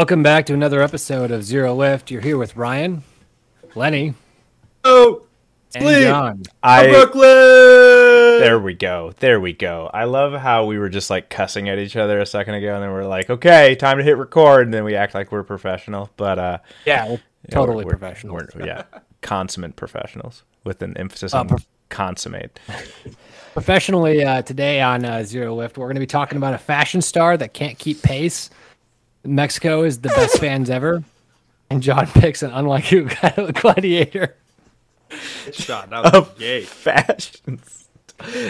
Welcome back to another episode of Zero Lift. You're here with Ryan, Lenny, Oh, and Sleep. John. I Brooklyn. there we go. There we go. I love how we were just like cussing at each other a second ago, and then we're like, "Okay, time to hit record," and then we act like we're professional. But uh, Yeah, we're totally we're- professional. we're- yeah, consummate professionals with an emphasis Uh, on prof- consummate. Professionally, uh, today on uh, Zero Lift, we're going to be talking about a fashion star that can't keep pace. Mexico is the best fans ever, and John picks an unlikely gladiator. shot out of the gate. Fashions.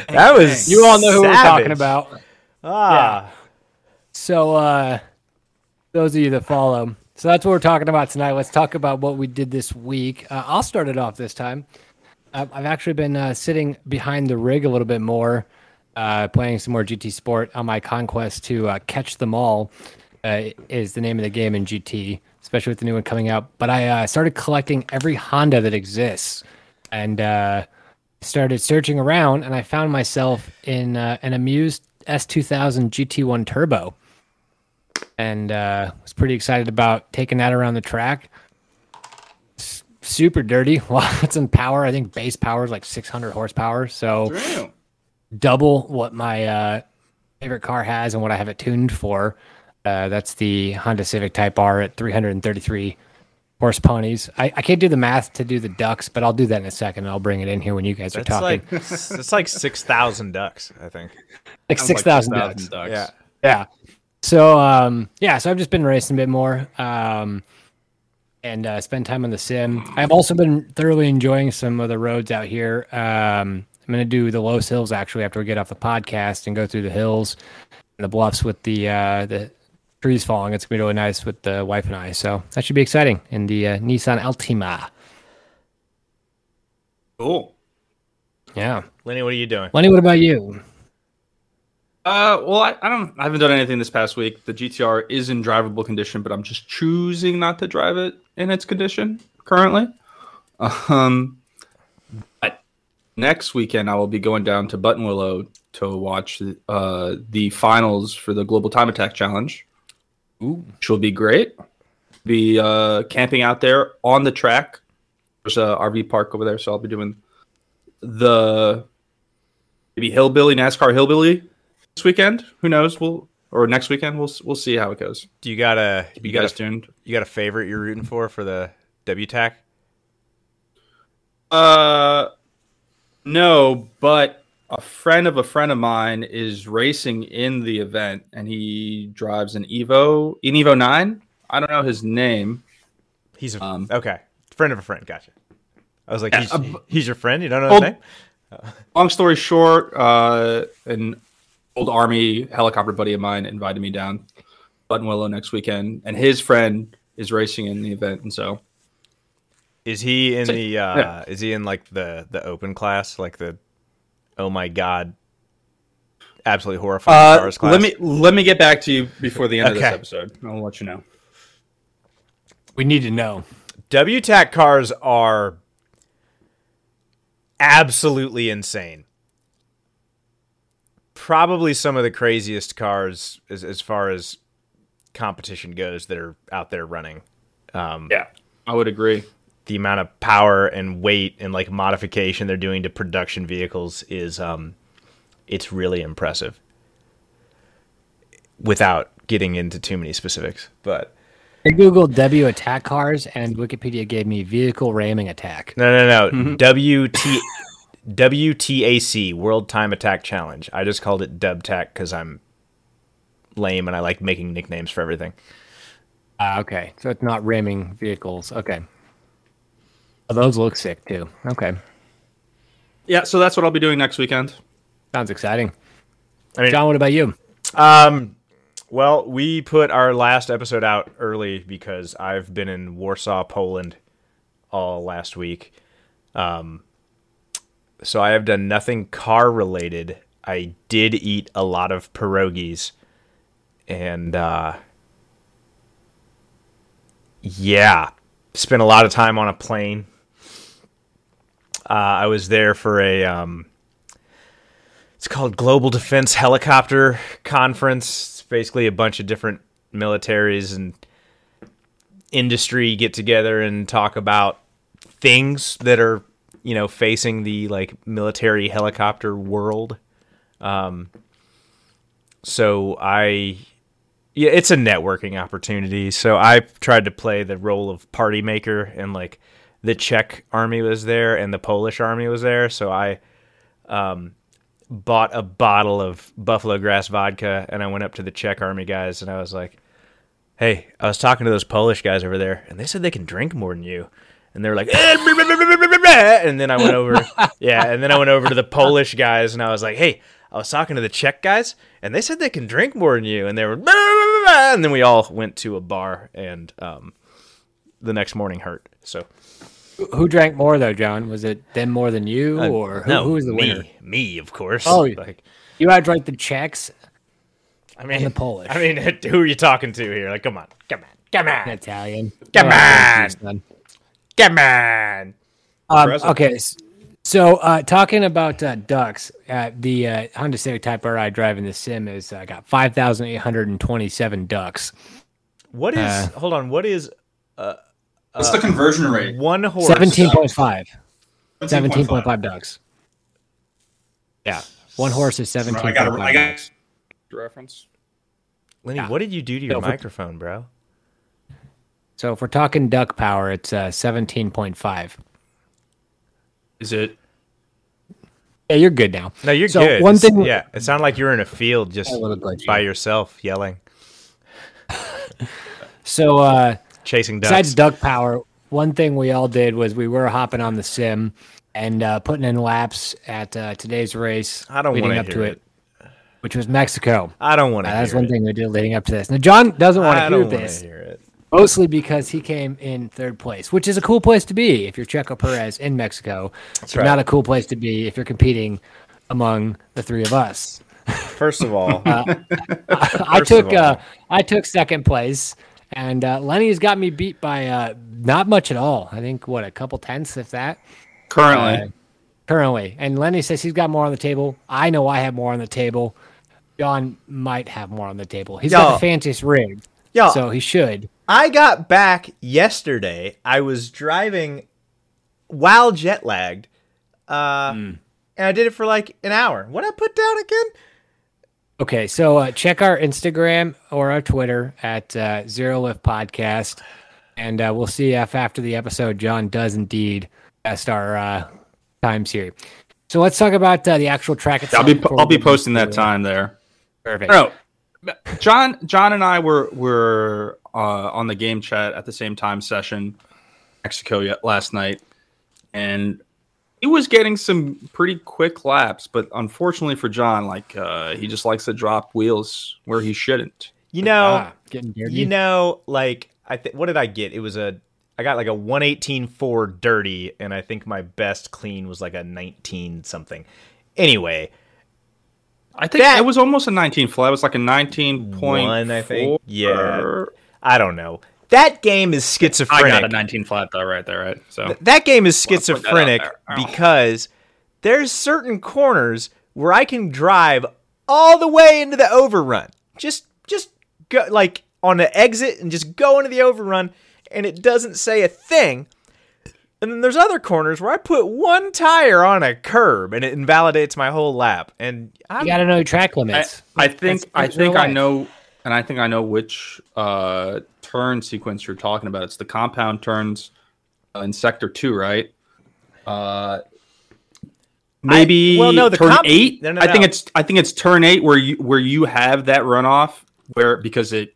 That was You all know who we're talking about. Ah, So, uh, those of you that follow, so that's what we're talking about tonight. Let's talk about what we did this week. Uh, I'll start it off this time. Uh, I've actually been uh, sitting behind the rig a little bit more, uh, playing some more GT Sport on my conquest to uh, catch them all. Uh, is the name of the game in GT, especially with the new one coming out. But I uh, started collecting every Honda that exists, and uh, started searching around, and I found myself in uh, an Amuse S2000 GT1 Turbo, and uh, was pretty excited about taking that around the track. S- super dirty. Lots in power. I think base power is like 600 horsepower, so Damn. double what my uh, favorite car has and what I have it tuned for. Uh, that's the Honda Civic Type R at 333 horse ponies. I, I can't do the math to do the ducks, but I'll do that in a second. and I'll bring it in here when you guys are talking. like that's like six thousand ducks. I think. like Sounds six thousand 6,000 ducks. ducks. Yeah. Yeah. So um yeah, so I've just been racing a bit more. Um and uh, spend time on the sim. I've also been thoroughly enjoying some of the roads out here. Um, I'm going to do the Los Hills actually after we get off the podcast and go through the hills and the bluffs with the uh, the trees falling. It's going to be really nice with the wife and I. So that should be exciting in the uh, Nissan Altima. Cool. Yeah. Lenny, what are you doing? Lenny, what about you? Uh, well, I, I don't. I haven't done anything this past week. The GTR is in drivable condition, but I'm just choosing not to drive it in its condition currently. Um, but next weekend I will be going down to Buttonwillow to watch uh the finals for the Global Time Attack Challenge. Ooh. which will be great. Be uh, camping out there on the track. There's a RV park over there, so I'll be doing the maybe hillbilly NASCAR hillbilly this weekend. Who knows? We'll or next weekend. We'll we'll see how it goes. Do you got a Keep you you got a tuned. you got a favorite you're rooting for for the WTAC? Uh, no, but a friend of a friend of mine is racing in the event, and he drives an Evo, an Evo Nine. I don't know his name. He's a Um, okay friend of a friend. Gotcha. I was like, Yeah, he's, uh, he's your friend. You don't know Old- his name? long story short, uh, an old army helicopter buddy of mine invited me down Buttonwillow next weekend, and his friend is racing in the event, and so Is he in So- the? uh yeah. Is he in like the the open class, like the? Oh my god! Absolutely horrifying uh, cars class. let me let me get back to you before the end of this episode. I'll let you know. We need to know. WTAC cars are absolutely insane. Probably some of the craziest cars as, as far as competition goes that are out there running. Um, Yeah, I would agree. The amount of power and weight and like modification they're doing to production vehicles is um it's really impressive. Without getting into too many specifics but I googled W attack cars, and Wikipedia gave me vehicle ramming attack. no no no. Wt wtac world time attack challenge. I just called it dubtac because i'm lame and i like making nicknames for everything. Ah, okay, so it's not ramming vehicles. Okay, oh, those look sick too. Okay, Yeah, so that's what I'll be doing next weekend. sounds exciting. I mean- John, what about you? Um, well, we put our last episode out early because I've been in Warsaw, Poland, all last week. Um, so I have done nothing car related. I did eat a lot of pierogies, and uh, yeah, spent a lot of time on a plane. Uh, I was there for a um, it's called Global Defense Helicopter Conference. It's basically a bunch of different militaries and industry get together and talk about things that are you know facing the like military helicopter world. Um, so I yeah, it's a networking opportunity. So I tried to play the role of party maker, and like the Czech army was there and the Polish army was there. So I um, bought a bottle of Buffalo Grass vodka, and I went up to the Czech army guys, and I was like, "Hey, I was talking to those Polish guys over there, and they said they can drink more than you." And they were like, and then I went over, yeah, and then I went over to the Polish guys, and I was like, "Hey, I was talking to the Czech guys, and they said they can drink more than you." And they were, and then we all went to a bar, and um, the next morning hurt. So Who drank more though, John? Was it them more than you, or who, Uh, no, who was the me, winner? me, of course. Oh, like You outdrank the Czechs, I mean, the Polish. I mean, who are you talking to here? Like, come on, come on, come on, Italian. Come Oh, thank you, on. come on. Um, okay, so uh, talking about uh, ducks, uh, the uh, Honda Civic Type R I drive in the sim is uh, got five thousand eight hundred and twenty-seven ducks. What is? Uh, hold on. What is What's the conversion rate? one horse? Seventeen point five. 17.5. Seventeen point five ducks. Yeah, one horse is Bro, seventeen I got. point I five got. ducks. Reference. Lenny, Yeah. what did you do to your So microphone, bro? So if we're talking duck power, it's uh, seventeen point five. Is it? Yeah, you're good now. No, you're So, good. one It's- thing- yeah, it sounded like you were in a field just A by yourself, yelling, So uh, chasing ducks. besides duck power, one thing we all did was we were hopping on the sim and uh, putting in laps at uh, today's race. I don't leading up to it, which was Mexico. I don't want to. Uh, that's one it. thing we did leading up to this. Now, John doesn't want to hear this, hear it. mostly because he came in third place, which is a cool place to be if you're Checo Perez in Mexico. It's right. not a cool place to be if you're competing among the three of us. First of all, I First of took all- uh, I took second place, and uh, Lenny's got me beat by uh, not much at all. I think what a couple tenths, if that. Currently, Uh, currently, and Lenny says he's got more on the table. I know I have more on the table. John might have more on the table. He's got Y'all- the fanciest rig, so he should. I got back yesterday. I was driving while jet lagged, uh, Hmm. and I did it for like an hour. What I put down again? Okay, so uh, check our Instagram or our Twitter at uh, Zero Lift Podcast, and uh, we'll see if after the episode John does indeed best our uh, times here. So let's talk about uh, the actual track itself. I'll be. I'll be posting that time there. Perfect. No, John. John and I were were uh, on the game chat at the same time session, Mexico last night, and he was getting some pretty quick laps. But unfortunately for John, like uh, he just likes to drop wheels where he shouldn't. You know, Ah, getting dirty. you know, like I think what did I get? It was a I got like a 118.4 dirty, and I think my best clean was like a 19 something. Anyway, I think That- it was almost a 19 flat. It was like a 19.4. One, I think. Yeah. I don't know. That game is schizophrenic. I schizophrenic. got a 19 flat though, right there, right? So That game is Wanna put that out schizophrenic there. Because there's certain corners where I can drive all the way into the overrun. Just just go like on the exit and just go into the overrun and it doesn't say a thing. And then there's other corners where I put one tire on a curb and it invalidates my whole lap. And I'm you got to know your track I, limits. I That's- think that's I think I know, and I think I know which uh, turn sequence you're talking about. It's the compound turns uh, in sector two, right? Uh, maybe well, no, the turn comp- eight. no, no, I think it's I think it's turn eight where you where you have that runoff where because it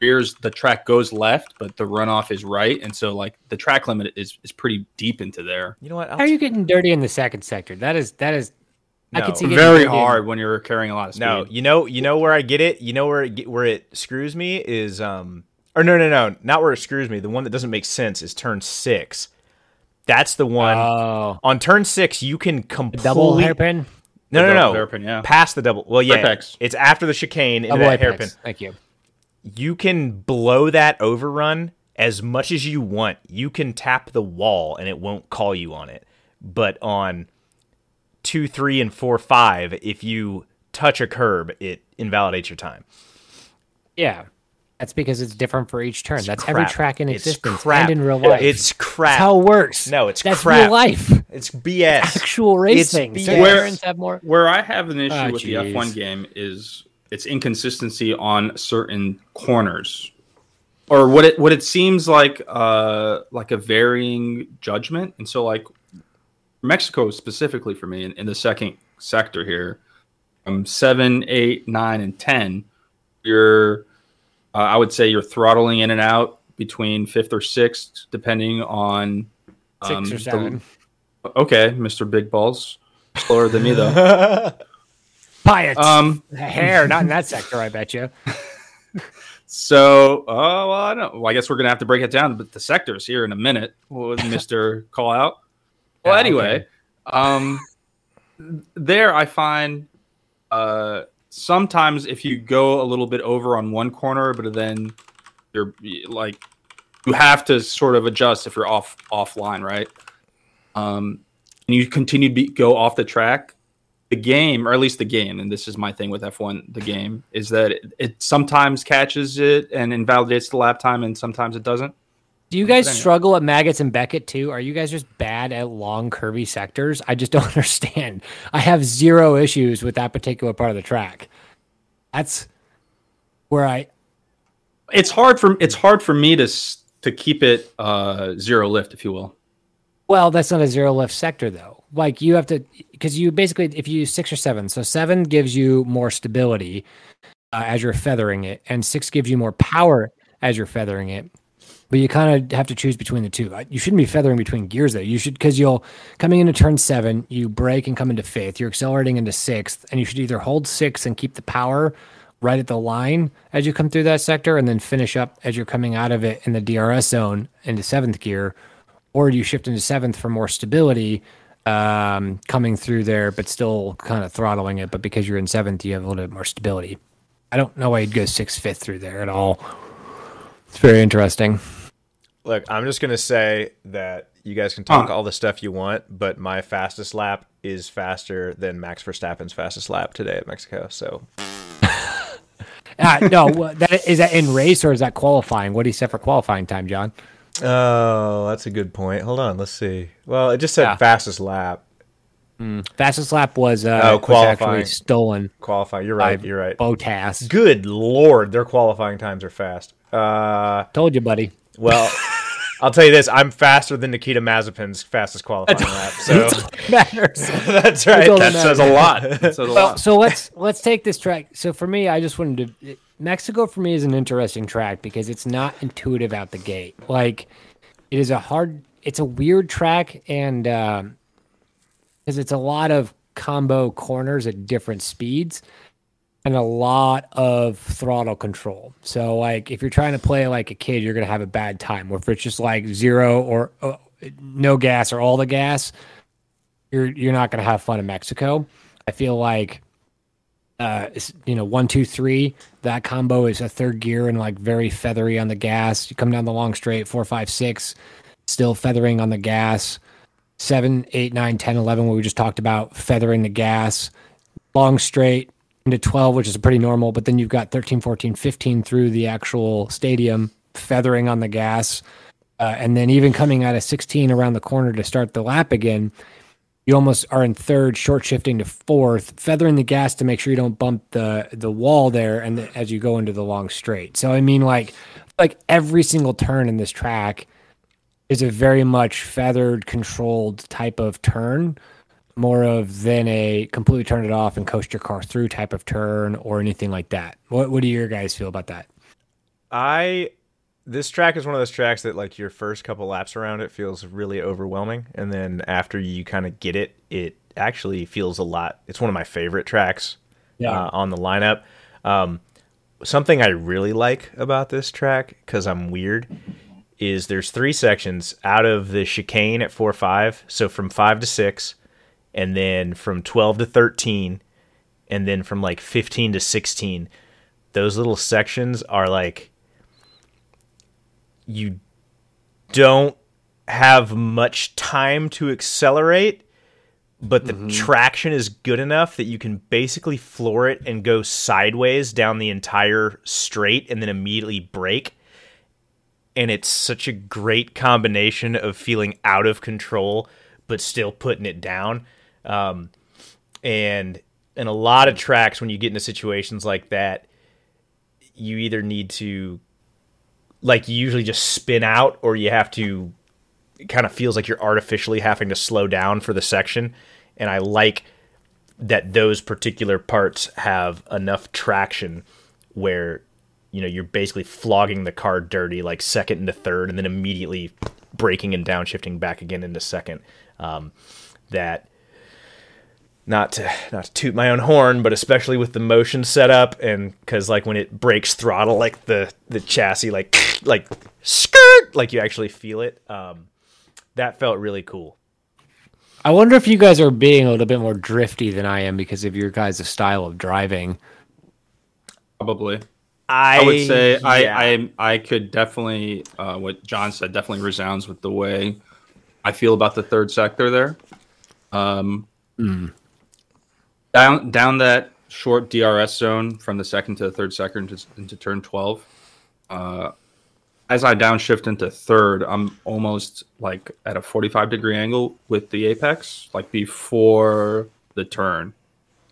rears the track goes left, but the runoff is right, and so like the track limit is is pretty deep into there. you know what? I'll How are you getting dirty in the second sector? That is that is. I can see Very hard when you're carrying a lot of speed. No, you know, you know where I get it. You know where it get, where it screws me is um, or no, no, no, not where it screws me. The one that doesn't make sense is turn six. That's the one Oh, on turn six. You can completely double hairpin, No, The no, no. hairpin, yeah. Past the double. Well, yeah, Apex. it's after the chicane into double that hairpin. Thank you. You can blow that overrun as much as you want. You can tap the wall and it won't call you on it. But on two, three, and four, five, if you touch a curb, it invalidates your time. Yeah. That's because it's different for each turn. That's every track in It's existence crap. and in real life. It's crap. That's how it works. No, it's That's crap. real life. It's BS. Actual It's racing. BS. Where- have more. Where I have an issue Ah, with the. F1 game is its inconsistency on certain corners, or what it what it seems like uh like a varying judgment. And so like Mexico specifically for me in, in the second sector here, from seven, eight, nine, and ten, you're uh, I would say you're throttling in and out between fifth or sixth, depending on Six um, or the- seven. okay, Mr. Big Balls, slower than me though. Piets. Um, Hair, not in that sector, I bet you. so, oh, well, I don't. Well, I guess we're gonna have to break it down, but the sectors here in a minute with Mister Call Out. Well, Yeah, anyway, okay. um, there I find uh sometimes if you go a little bit over on one corner, but then you're like you have to sort of adjust if you're off offline, right? Um, and you continue to be, go off the track. The game, or at least the game, and this is my thing with F1, the game is that it, it sometimes catches it and invalidates the lap time, and sometimes it doesn't. Do you guys anyway. struggle at Maggotts and Beckett too? Are you guys just bad at long, curvy sectors? I just don't understand. I have zero issues with that particular part of the track. That's where I. It's hard for it's hard for me to to keep it uh, zero lift, if you will. Well, that's not a zero lift sector though. Like you have to, because you basically, if you use six or seven, so seven gives you more stability uh, as you're feathering it, and six gives you more power as you're feathering it. But you kind of have to choose between the two. You shouldn't be feathering between gears though. You should, because you'll coming into turn seven, you break and come into fifth. You're accelerating into sixth, and you should either hold six and keep the power right at the line as you come through that sector, and then finish up as you're coming out of it in the DRS zone into seventh gear, or you shift into seventh for more stability um, coming through there, but still kind of throttling it. But because you're in seventh, you have a little bit more stability. I don't know why you'd go sixth, fifth through there at all. It's very interesting. Look, I'm just gonna say that you guys can talk Huh. all the stuff you want, but my fastest lap is faster than Max Verstappen's fastest lap today at Mexico. So Uh, no, wha- that is that in race or is that qualifying? What do you set for qualifying time, John? Oh, that's a good point. Hold on, let's see. Well, it just said Yeah. fastest lap. Fastest lap was uh, Oh, was qualifying. actually stolen Qualifying. You're right. You're right. Bottas. Good lord, their qualifying times are fast. Uh, Told you, buddy. well, I'll tell you this: I'm faster than Nikita Mazepin's fastest qualifying lap. So Matters. that's right. all That that says a lot. Says a Well, lot. so let's let's take this track. So for me, I just wanted to. Mexico for me is an interesting track because it's not intuitive out the gate. Like it is a hard, it's a weird track, and because it's a lot of combo corners at different speeds and a lot of throttle control. So like if you're trying to play like a kid, you're gonna have a bad time. Or if it's just like zero or uh, no gas or all the gas, you're you're not gonna have fun in Mexico. I feel like uh you know one two three that combo is a third gear and like very feathery on the gas you come down the long straight four five six still feathering on the gas seven eight nine ten eleven what we just talked about feathering the gas long straight into 12 which is pretty normal but then you've got 13 14 15 through the actual stadium feathering on the gas uh, and then even coming out of 16 around the corner to start the lap again you almost are in third, short shifting to fourth, feathering the gas to make sure you don't bump the the wall there, and the, as you go into the long straight. So I mean, like, like every single turn in this track is a very much feathered, controlled type of turn, more of than a completely turn it off and coast your car through type of turn or anything like that. What what do your guys feel about that? I this track is one of those tracks that like your first couple laps around it feels really overwhelming and then after you kind of get it it actually feels a lot it's one of my favorite tracks Yeah. uh, on the lineup um, something i really like about this track because i'm weird is there's three sections out of the chicane at 4 5 so from 5 to 6 and then from 12 to 13 and then from like 15 to 16 those little sections are like you don't have much time to accelerate, but the mm-hmm. traction is good enough that you can basically floor it and go sideways down the entire straight and then immediately brake. And it's such a great combination of feeling out of control but still putting it down. Um, and in a lot of tracks, when you get into situations like that, you either need to like you usually just spin out or you have to it kind of feels like you're artificially having to slow down for the section and i like that those particular parts have enough traction where you know you're basically flogging the car dirty like second into third and then immediately braking and downshifting back again into second um, that not to not to toot my own horn, but especially with the motion setup and because like when it breaks throttle, like the the chassis like like skirt, like you actually feel it. Um, that felt really cool. I wonder if you guys are being a little bit more drifty than I am because of your guys' style of driving. Probably. I, I would say yeah. I, I I could definitely uh, what John said definitely resounds with the way I feel about the third sector there. Um, Down down that short DRS zone from the second to the third sector into, into turn twelve. Uh, as I downshift into third, I'm almost like at a forty five degree angle with the apex, like before the turn.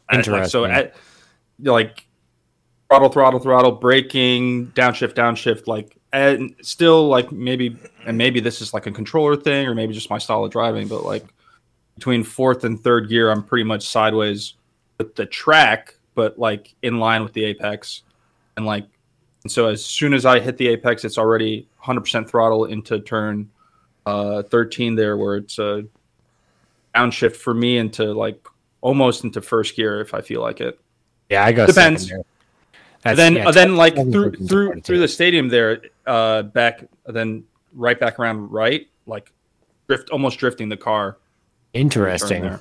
And, like, so at like throttle, throttle, throttle, braking, downshift, downshift, like and still like maybe and maybe this is like a controller thing or maybe just my style of driving, but like between fourth and third gear, I'm pretty much sideways with the track, but like in line with the apex. And like and so as soon as I hit the apex, it's already 100% throttle into turn uh 13 there where it's a downshift for me into like almost into first gear if I feel like it. Yeah, I go Depends. second there. And That's- then yeah, then like through through through the stadium there uh back then right back around right like drift almost drifting the car Interesting.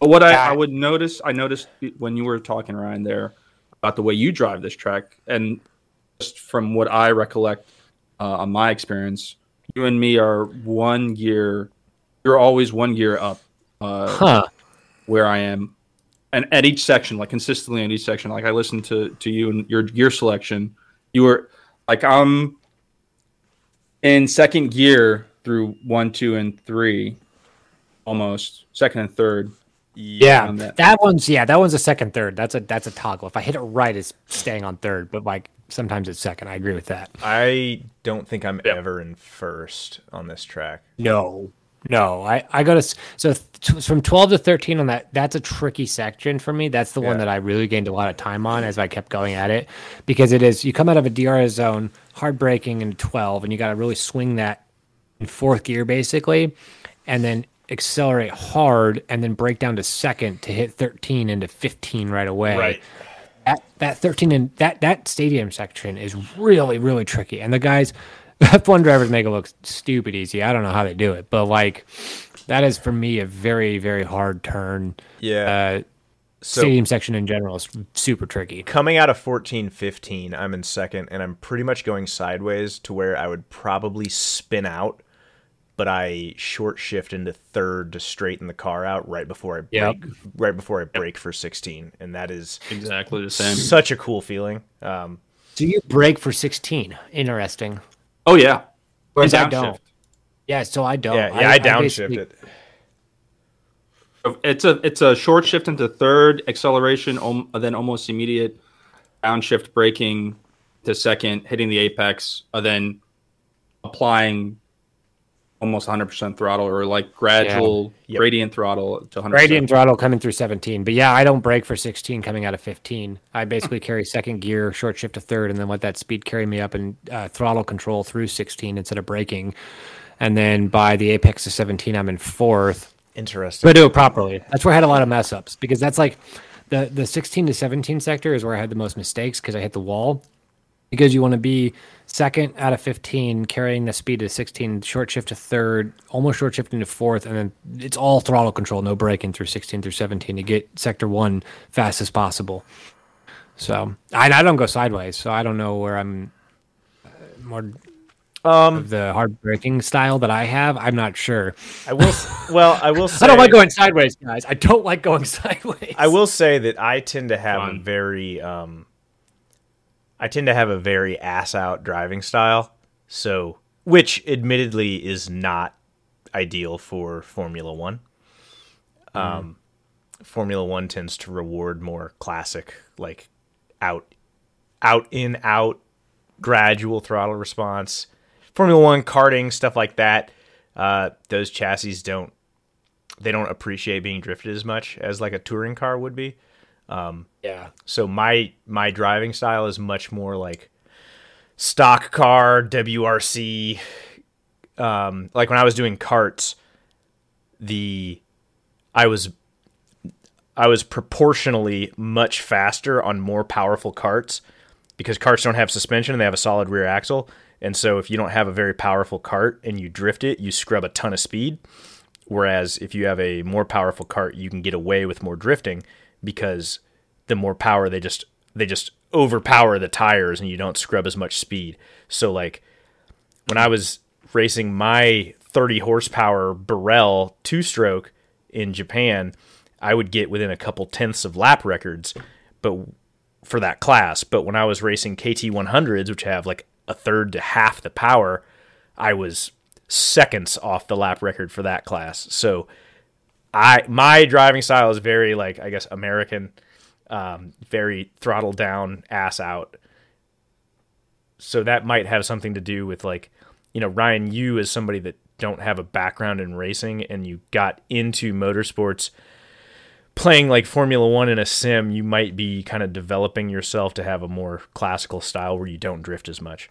But what I, I would notice I noticed when you were talking Ryan there about the way you drive this track and just from what I recollect uh, on my experience you and me are one gear you're always one gear up uh, Huh. where I am, and at each section, like consistently in each section, like I listened to to you and your gear selection, you were like I'm in second gear through one, two, and three, almost second and third. Yeah, on that. that. one's yeah, that one's a second third. That's a that's a toggle. If I hit it right, it's staying on third, but like sometimes it's second. I agree with that. I don't think I'm Yeah. ever in first on this track. No, no, I I go to so th- from twelve to thirteen on that. That's a tricky section for me. That's the one that I really gained a lot of time on as I kept going at it because it is you come out of a DRS zone, hard braking in twelve, and you got to really swing that in fourth gear basically, and then accelerate hard and then break down to second to hit 13 into 15 right away that that 13 and that that stadium section is really really tricky and the guys f1 drivers make it look stupid easy. I don't know how they do it but like that is for me a very very hard turn. Yeah. uh so stadium section in general is super tricky. Coming out of 14 15 i'm in second and i'm pretty much going sideways to where i would probably spin out but i short shift into third to straighten the car out right before i Yep. brake right before i brake for 16 and that is Exactly the same. such a cool feeling. Um so you break for 16 interesting Oh yeah, Whereas I don't. yeah so i don't. Yeah yeah i, downshift it. It's a it's a short shift into third acceleration, om- then almost immediate downshift braking to second, hitting the apex, and then applying almost 100% throttle or like gradual Yep. gradient throttle to 100%. Gradient throttle coming through 17. But yeah, I don't brake for 16 coming out of 15. I basically carry second gear, short shift to third, and then let that speed carry me up and uh, throttle control through 16 instead of braking. And then by the apex of 17, I'm in fourth. interesting But I do it properly. That's where I had a lot of mess ups because that's like the, the 16 to 17 sector is where I had the most mistakes because I hit the wall. Because you want to be second out of 15, carrying the speed to 16, short shift to third, almost short shifting to fourth, and then it's all throttle control, no braking through 16 through 17 to get sector one fast as possible. So I, I don't go sideways, so I don't know where I'm uh, more. Um, of the hard braking style that I have. I'm not sure. I will. Well, I will. Say, I don't like going sideways, guys. I don't like going sideways. I will say that I tend to have a very um I tend to have a very ass out driving style. So which admittedly is not ideal for Formula 1. Um Formula 1 tends to reward more classic like out out in out gradual throttle response. Formula 1 karting stuff like that. Uh those chassis don't they don't appreciate being drifted as much as like a touring car would be. Yeah. So my my driving style is much more like stock car WRC. Um, like when I was doing karts, the I was I was proportionally much faster on more powerful karts because karts don't have suspension and they have a solid rear axle. And so if you don't have a very powerful kart and you drift it, you scrub a ton of speed. Whereas if you have a more powerful kart, you can get away with more drifting because the more power they just they just overpower the tires and you don't scrub as much speed. So like when I was racing my 30 horsepower Birel two stroke in Japan, I would get within a couple tenths of lap records, but for that class. But when I was racing KT 100s, which have like a third to half the power, I was seconds off the lap record for that class. So I my driving style is very like I guess American, um, very throttle down, ass out. So that might have something to do with like, you know, Ryan, you as somebody that don't have a background in racing and you got into motorsports playing like Formula One in a sim, you might be kind of developing yourself to have a more classical style where you don't drift as much.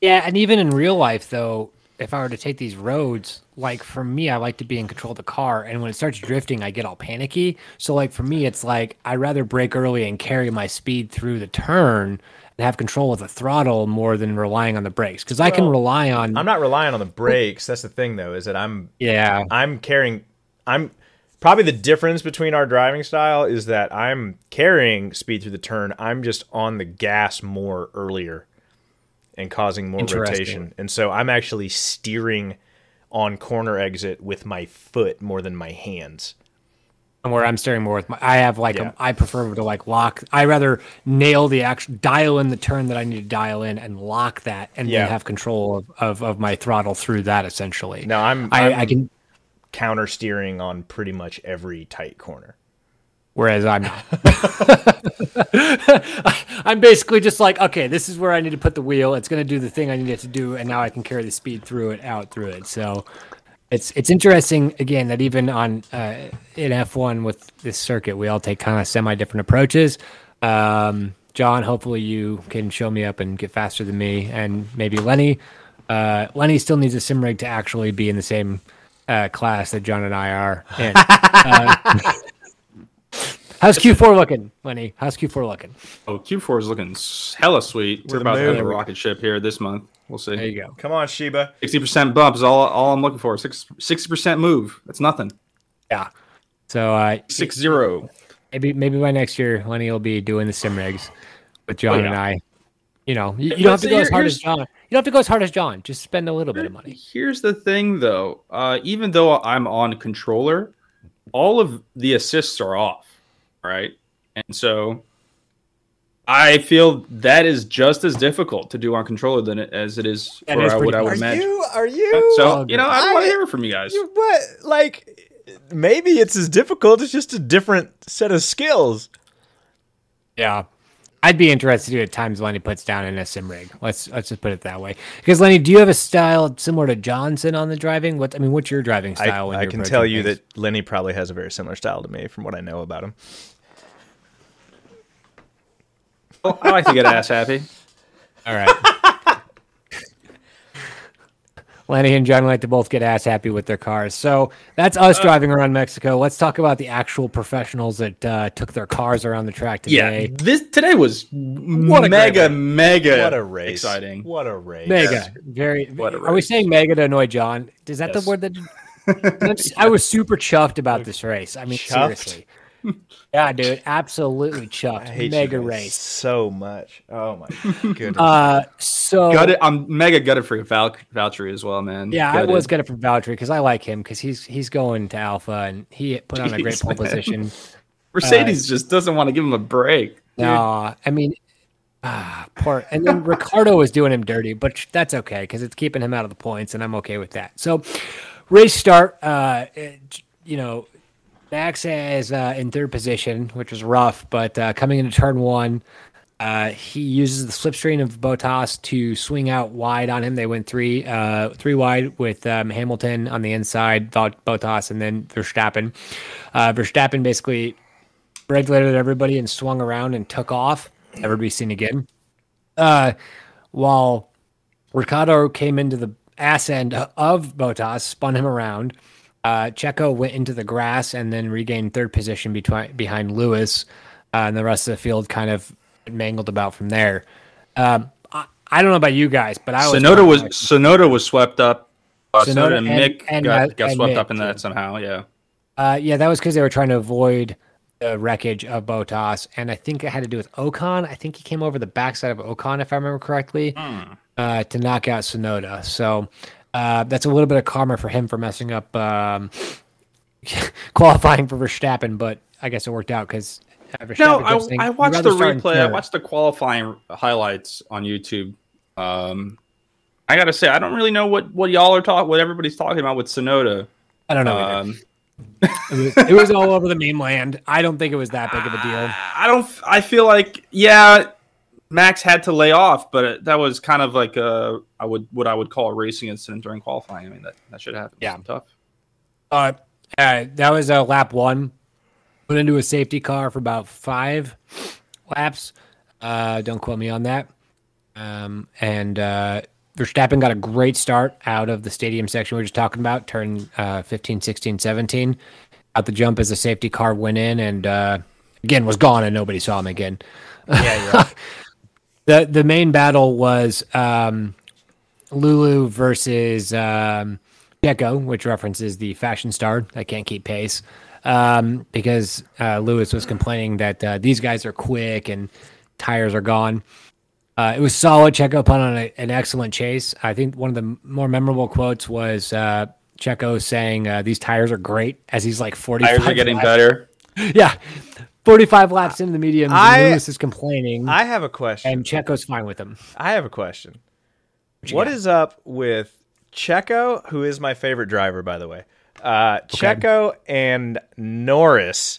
Yeah, and even in real life, though, if I were to take these roads, like for me, I like to be in control of the car, and when it starts drifting, I get all panicky. So, like for me, it's like I'd rather brake early and carry my speed through the turn and have control of the throttle more than relying on the brakes because I can rely on. I'm not relying on the brakes. That's the thing though, is that I'm yeah, I'm carrying I'm probably the difference between our driving style is that I'm carrying speed through the turn. I'm just on the gas more earlier and causing more rotation. And so I'm actually steering on corner exit with my foot more than my hands. And where I'm steering more with my. I have like Yeah. a, I prefer to like lock. I rather nail the actual dial in the turn that I need to dial in and lock that, and Yeah. then have control of, of, of my throttle through that. Essentially, No, I'm I, I'm I can. counter steering on pretty much every tight corner. Whereas I'm not. I'm basically just like, okay, this is where I need to put the wheel. It's going to do the thing I need it to do, and now I can carry the speed through it, out through it. So it's it's interesting again that even on uh, in F1 with this circuit, we all take kind of semi different approaches. Um, John, hopefully you can show me up and get faster than me, and maybe Lenny. Uh, Lenny still needs a sim rig to actually be in the same uh, class that John and I are in. How's Q4 looking, Lenny? How's Q4 looking? Oh, Q4 is looking hella sweet. We're the about to have a rocket ship here this month. We'll see. There you go. Come on, Sheba. Sixty percent bump is all all I'm looking for. Sixty percent move. That's nothing. Yeah. So uh, Six zero. maybe maybe by next year, Lenny will be doing the sim rigs with John Oh, yeah. and I. You know, you, you don't have to go as hard as John. You don't have to go as hard as John. Just spend a little bit of money. Here's the thing, though. Uh, even though I'm on controller, all of the assists are off, right? And so I feel that is just as difficult to do on controller than it, as it is That for is uh, what I would hard. imagine. Are you? So Oh, you know, good. I want to hear it from you guys. You what? Like maybe it's as difficult. It's just a different set of skills. Yeah. I'd be interested to see what times Lenny puts down in a sim rig. Let's let's just put it that way. Because Lenny, do you have a style similar to Johnson on the driving? What I mean, what's your driving I, style? when I you're can tell you things? that Lenny probably has a very similar style to me from what I know about him. Well, I like to get ass happy. All right. Lenny and John like to both get ass happy with their cars. So that's us Uh, driving around Mexico. Let's talk about the actual professionals that uh, took their cars around the track today. Yeah, today. this today was a mega, race. mega What a race! exciting. What a race! Mega, very. What a race. Are we saying mega to annoy John? Is that Yes. the word that? I was super chuffed about this race. I mean, Chuffed? seriously. Yeah, dude, absolutely I chucked. hate Mega you guys race. so much. Oh my goodness. Uh, so Gutted, I'm mega gutted for Val- Valtteri as well, man. yeah, Gutted. I was gonna for Valtteri because I like him because he's he's going to Alfa and he put on a great pole man. position. Mercedes just doesn't want to give him a break. dude. No, I mean, ah, poor. And then Ricciardo was doing him dirty, but that's okay because it's keeping him out of the points, and I'm okay with that. So, race start. Uh, it- you know, Max is uh, in third position, which was rough, but uh, coming into turn one. Uh, he uses the slipstream of Bottas to swing out wide on him. They went three, uh, three wide with um, Hamilton on the inside, Bottas, and then Verstappen. Uh, Verstappen basically regulated everybody and swung around and took off. Never to be seen again. Uh, while Ricciardo came into the ass end of Bottas, spun him around. Uh, Checo went into the grass and then regained third position between behind Lewis, uh, and the rest of the field kind of mangled about from there. Um, I, I don't know about you guys, but I was Tsunoda was Tsunoda was swept up. Uh, Tsunoda Tsunoda and, and- Mick and, got, got and swept Mick, up in too. that somehow. Yeah. Uh, yeah, that was because they were trying to avoid the wreckage of Bottas, and I think it had to do with Ocon. I think he came over the backside of Ocon, if I remember correctly, uh, to knock out Tsunoda. So uh, that's a little bit of karma for him for messing up um, qualifying for Verstappen, but I guess it worked out because uh, No, I, I watched the replay. I watched the qualifying highlights on YouTube. Um, I gotta say, I don't really know what what y'all are talking, what everybody's talking about with Tsunoda. I don't know. Um, it, was, it was all over the mainland. I don't think it was that big of a deal. I don't. I feel like yeah, Max had to lay off, but it, that was kind of like a I would what I would call a racing incident during qualifying. I mean that that should happen. Yeah. Tough. Uh, uh, that was uh, lap one. Put into a safety car for about five laps. Uh, don't quote me on that. Um, and uh, Verstappen got a great start out of the stadium section we were just talking about, turn uh, 15, 16, 17. Out the jump as the safety car went in and uh, again was gone and nobody saw him again. Yeah, the the main battle was um, Lulu versus um, Checo, which references the fashion star that can't keep pace. Um, because uh, Lewis was complaining that uh, these guys are quick and tires are gone. Uh, it was solid. Checo put on a, an excellent chase. I think one of the more memorable quotes was uh, Checo saying, uh, "These tires are great." As he's like forty. Tires are getting better. Yeah, forty-five laps into the medium. I- Lewis is complaining, I have a question. and Checo's fine with him. I have a question. What got? is up with Checo, who is my favorite driver, by the way? Uh, Checo and Norris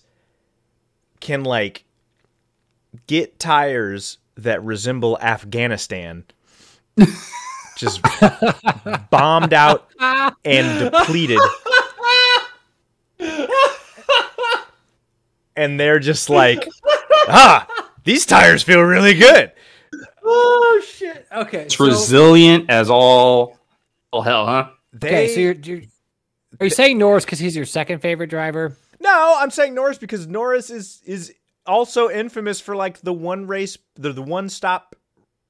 can like get tires that resemble Afghanistan, just bombed out and depleted, and they're just like, ah, these tires feel really good. Oh shit! Okay, It's resilient as all all hell, huh? They, Okay, so you're, you're are you saying Norris because he's your second favorite driver? No, I'm saying Norris because Norris is is also infamous for like the one race, the, the one stop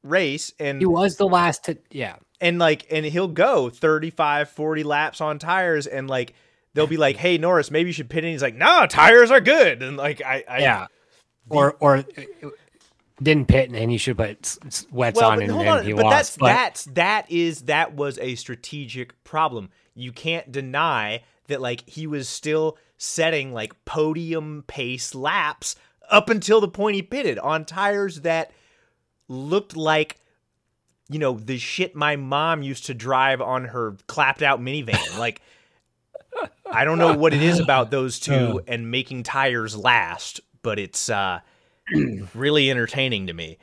race, and He was the last to yeah. and like and he'll go 35, 40 laps on tires, and like they'll be like, "Hey Norris, maybe you should pit in." He's like, "No, tires are good," and like I, I Yeah. Or or didn't pit and he should put wets Well, on and, hold and he but lost. that's but that's that is that was a strategic problem. You can't deny that like he was still setting like podium pace laps up until the point he pitted on tires that looked like you know the shit my mom used to drive on her clapped out minivan. like I don't know what it is about those two and making tires last, but it's uh really entertaining to me.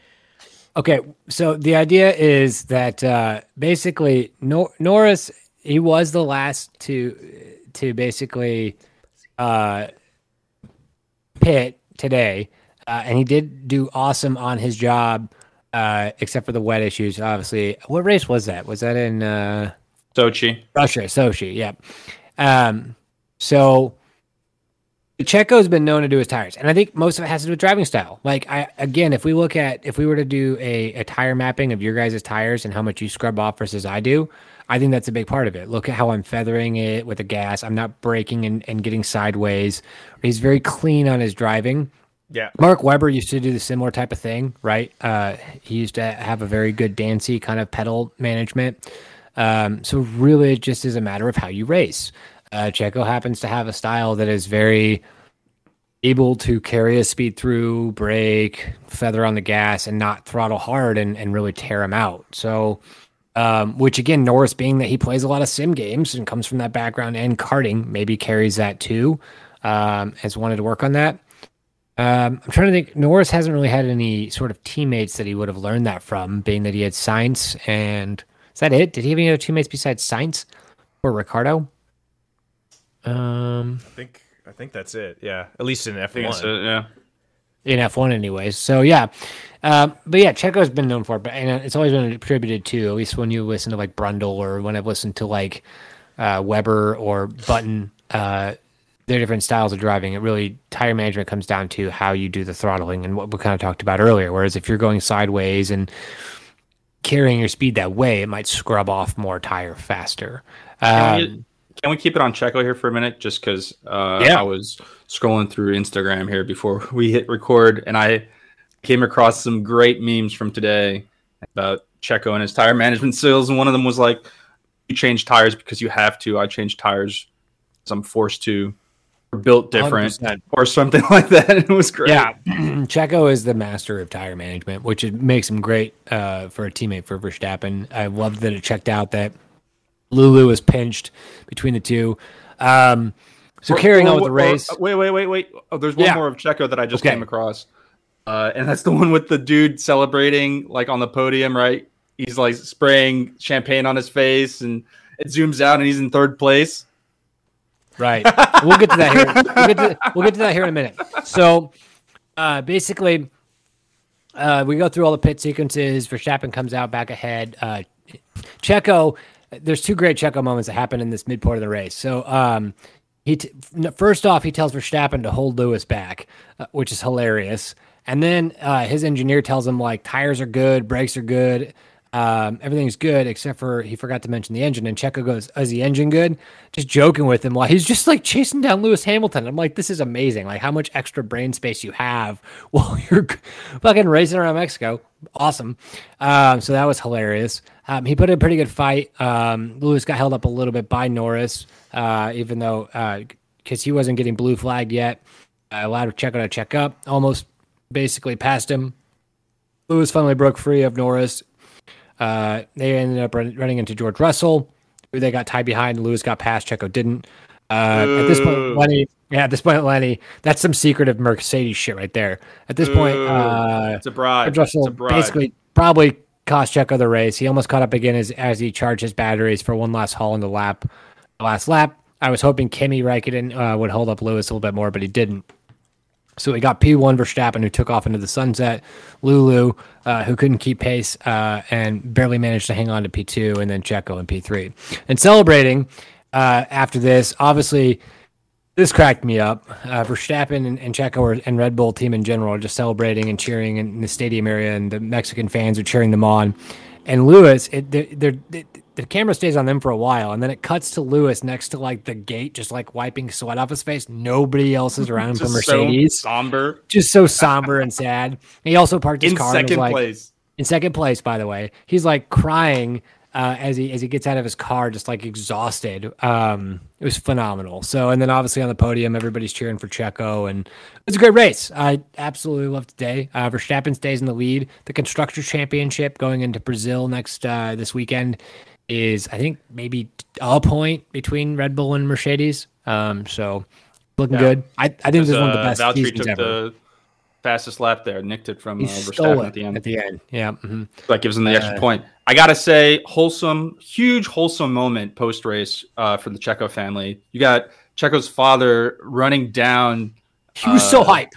Okay, so the idea is that uh, basically Nor- Norris he was the last to to basically uh, pit today, uh, and he did do awesome on his job, uh, except for the wet issues. Obviously, what race was that? Was that in uh, Sochi. Russia? Sochi, yeah. Um, so Checo's been known to do his tires, and I think most of it has to do with driving style. Like I again, if we look at if we were to do a, a tire mapping of your guys' tires and how much you scrub off versus I do, I think that's a big part of it. Look at how I'm feathering it with the gas. I'm not braking and, and getting sideways. He's very clean on his driving. Yeah. Mark Webber used to do the similar type of thing, right? Uh, he used to have a very good Dancy kind of pedal management. Um, so really, it just is a matter of how you race. Uh, Checo happens to have a style that is very able to carry a speed through, brake, feather on the gas, and not throttle hard and, and really tear him out. So, um, which again, Norris being that he plays a lot of sim games and comes from that background and karting, maybe carries that too. Um, has wanted to work on that. Um, I'm trying to think. Norris hasn't really had any sort of teammates that he would have learned that from, being that he had Sainz and is that it? Did he have any other teammates besides Sainz or Ricciardo? Um, I think I think that's it. Yeah, at least in F I think one. yeah. in F1 anyways. So yeah. Um, but yeah, Checo's been known for it, but and it's always been attributed to, at least when you listen to like Brundle or when I've listened to like uh, Webber or Button, uh, their different styles of driving. It really, tire management comes down to how you do the throttling and what we kind of talked about earlier. Whereas if you're going sideways and carrying your speed that way, it might scrub off more tire faster. Can, Um, we, can we keep it on Checo here for a minute? Just because uh, Yeah. I was scrolling through Instagram here before we hit record, and I came across some great memes from today about Checo and his tire management skills. And one of them was like, "You change tires because you have to. I change tires because I'm forced to. Or built different, 100%. or something like that." it was great. Yeah, Checo is the master of tire management, which makes him great uh, for a teammate for Verstappen. I love that it checked out that Lulu was pinched between the two. Um, so carrying on with the Or- or- race, Wait, wait, wait, wait. Oh, there's one Yeah. more of Checo that I just Okay. came across. Uh, and that's the one with the dude celebrating like on the podium, right? He's like spraying champagne on his face and it zooms out and he's in third place. Right? we'll get to that here. We'll get to, we'll get to that here in a minute. So, uh, basically, uh, we go through all the pit sequences. Verstappen comes out back ahead. Uh, Checo, there's two great Checo moments that happen in this mid part of the race. So, um, he t- first off he tells Verstappen to hold Lewis back, uh, which is hilarious. And then uh, his engineer tells him like tires are good, brakes are good, um, everything's good except for he forgot to mention the engine. And Checo goes, "Is the engine good?" Just joking with him while he's just like chasing down Lewis Hamilton. I'm like, this is amazing. Like how much extra brain space you have while you're fucking racing around Mexico. Awesome. Um, so that was hilarious. Um, he put in a pretty good fight. Um, Lewis got held up a little bit by Norris, uh, even though because he wasn't getting blue flagged yet. Uh, allowed Checo to check up, almost basically passed him. Lewis finally broke free of Norris. Uh, they ended up run, running into George Russell, who they got tied behind. Lewis got past. Checo didn't. Uh, at this point. Lenny. Yeah, at this point, Lenny. That's some secretive Mercedes shit right there. At this point, uh, It's a bribe. George It's Russell basically probably cost Checo the race. He almost caught up again as, as he charged his batteries for one last haul in the lap. The last lap, I was hoping Kimi Räikkönen uh, would hold up Lewis a little bit more, but he didn't. So we got P1 Verstappen, who took off into the sunset. Lulu, uh, who couldn't keep pace uh, and barely managed to hang on to P2, and then Checo in P3. And celebrating uh, after this, obviously, this cracked me up. Uh, Verstappen and, and Checo are, and Red Bull team in general are just celebrating and cheering in the stadium area, and the Mexican fans are cheering them on. And Lewis, it, they're, they're, they- the camera stays on them for a while, and then it cuts to Lewis next to like the gate, just like wiping sweat off his face. Nobody else is around for Just so Mercedes. somber. just so somber and sad. He also parked his In car second like, place. in second place, by the way. He's like crying uh, as he as he gets out of his car, just like exhausted. Um, it was phenomenal. So, and then obviously on the podium, everybody's cheering for Checo, and it's a great race. I absolutely loved today. Uh, Verstappen stays in the lead. The constructors championship going into Brazil next uh, this weekend is, I think, maybe a point between Red Bull and Mercedes. Um, so looking Yeah. good. I, I think this is one of the Uh, best Valtteri seasons took ever. the fastest lap there, nicked it from He uh, Verstappen at the end. At the end, yeah. mhm. that gives him the extra Uh, point. I gotta say, wholesome, huge wholesome moment post race uh, for the Checo family. You got Checo's father running down, He was so Uh, hype.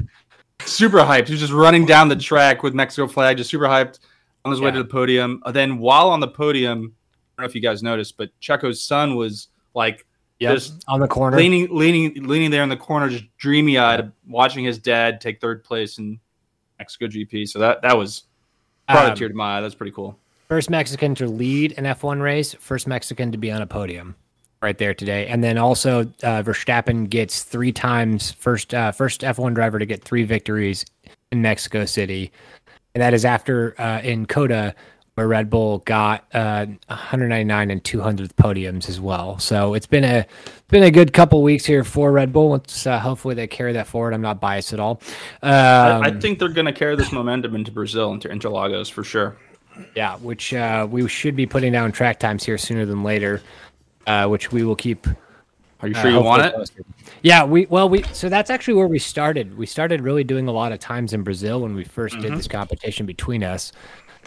super hyped. He was just running down the track with Mexico flag, just super hyped on his way to the podium. Uh, then while on the podium, don't know if you guys noticed, but Checo's son was like Yep, Just on the corner. leaning, leaning, leaning there in the corner, just dreamy eyed, watching his dad take third place in Mexico GP. So that that was brought Um, a tear to my eye. That's pretty cool. First Mexican to lead an F1 race, first Mexican to be on a podium right there today. And then also uh, Verstappen gets three times first uh, first F1 driver to get three victories in Mexico City. And that is after uh, in COTA where Red Bull got uh, 199 and 200th podiums as well. So it's been a been a good couple weeks here for Red Bull. Let's uh, hopefully they carry that forward. I'm not biased at all. Um, I, I think they're going to carry this momentum into Brazil, into Interlagos for sure. Yeah, which uh, we should be putting down track times here sooner than later, uh, which we will keep. Are you uh, sure you want it? posted. Yeah, we well we so that's actually where we started. We started really doing a lot of times in Brazil when we 1st did this competition between us.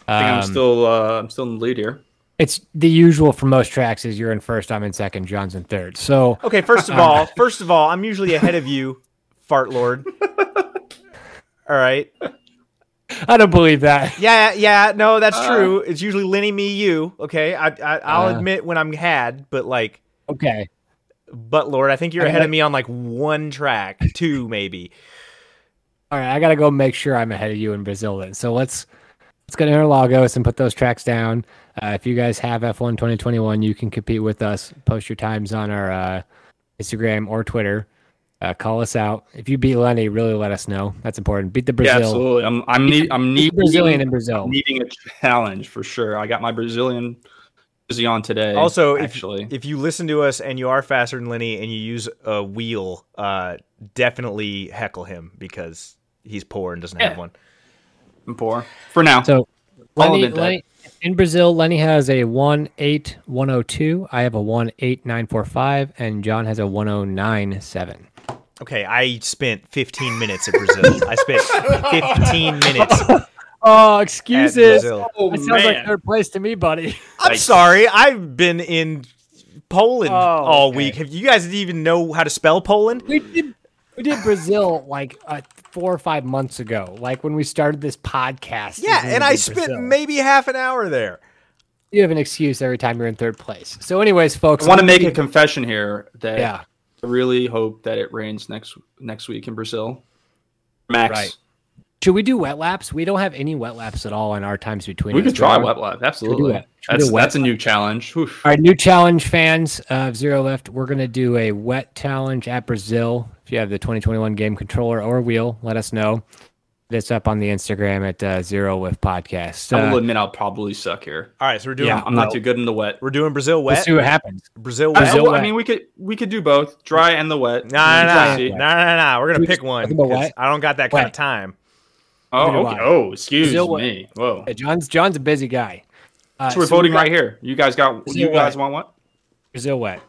I think I'm Um, still, uh, I'm still in the lead here. It's the usual for most tracks is you're in first, I'm in second, John's in third. So Okay, first of all, first of all, I'm usually ahead of you, fart lord. All right. I don't believe that. Yeah, yeah, no, that's true. It's usually Lenny, me, you. Okay, I, I I'll Uh. admit when I'm had, but like, Okay. but Lord, I think you're I- ahead I- of me on like one track, two maybe. All right, I gotta go make sure I'm ahead of you in Brazil then. So let's let's go to Interlagos and put those tracks down. Uh, if you guys have F1 2021, you can compete with us. Post your times on our uh, Instagram or Twitter. Uh, call us out. If you beat Lenny, really let us know. That's important. Beat the Brazil. Yeah, Brazil. absolutely. I'm, I'm, need, I'm need, the Brazilian in needing, Brazil. needing a challenge for sure. I got my Brazilian jersey on today. Also, if, actually, if you listen to us and you are faster than Lenny and you use a wheel, uh, definitely heckle him because he's poor and doesn't have one. I'm poor for now. So All Lenny, of it, Dad. Lenny, in Brazil, Lenny has a one eight one zero two. I have a one eight nine four five, and John has a one zero nine seven. Okay, I spent 15 minutes at Brazil. I spent 15 minutes Oh, at excuses. Brazil. oh That sounds like third place to me, buddy. I'm Like- sorry. I've been in Poland Oh, all okay. week. Have you guys even know how to spell Poland? We did we did Brazil like uh, four or five months ago, like when we started this podcast. Yeah, and I did spent Brazil. maybe half an hour there. You have an excuse every time you're in third place. So, anyways, folks, I want to make a confession here that Yeah. I really hope that it rains next next week in Brazil. Max, Right. Should we do wet laps? We don't have any wet laps at all in our times between. we us. could try wet lap. Absolutely, wet- should we that's do wet that's a new challenge. Oof. All right, new challenge fans of Zero Lift. We're going to do a wet challenge at Brazil. If you have the 2021 game controller or wheel, let us know. It's up on the Instagram at uh, Zero Lift Podcast. I will Uh, admit I'll probably suck here. All right, so we're doing Yeah. I'm not too good in the wet. we're doing Brazil wet. let's wet. see what happens. Brazil I, wet. Brazil I wet. mean, we could we could do both, dry and the wet. Nah, We nah, can nah, see. nah, nah, nah. We're gonna We pick one. talking about 'cause wet? I don't got that kind of time. Oh, okay. Oh, excuse Brazil me. Whoa. Yeah, John's John's a busy guy. Uh, So we're so we voting got right here. You guys got. Brazil You guys wet. want what? Brazil wet.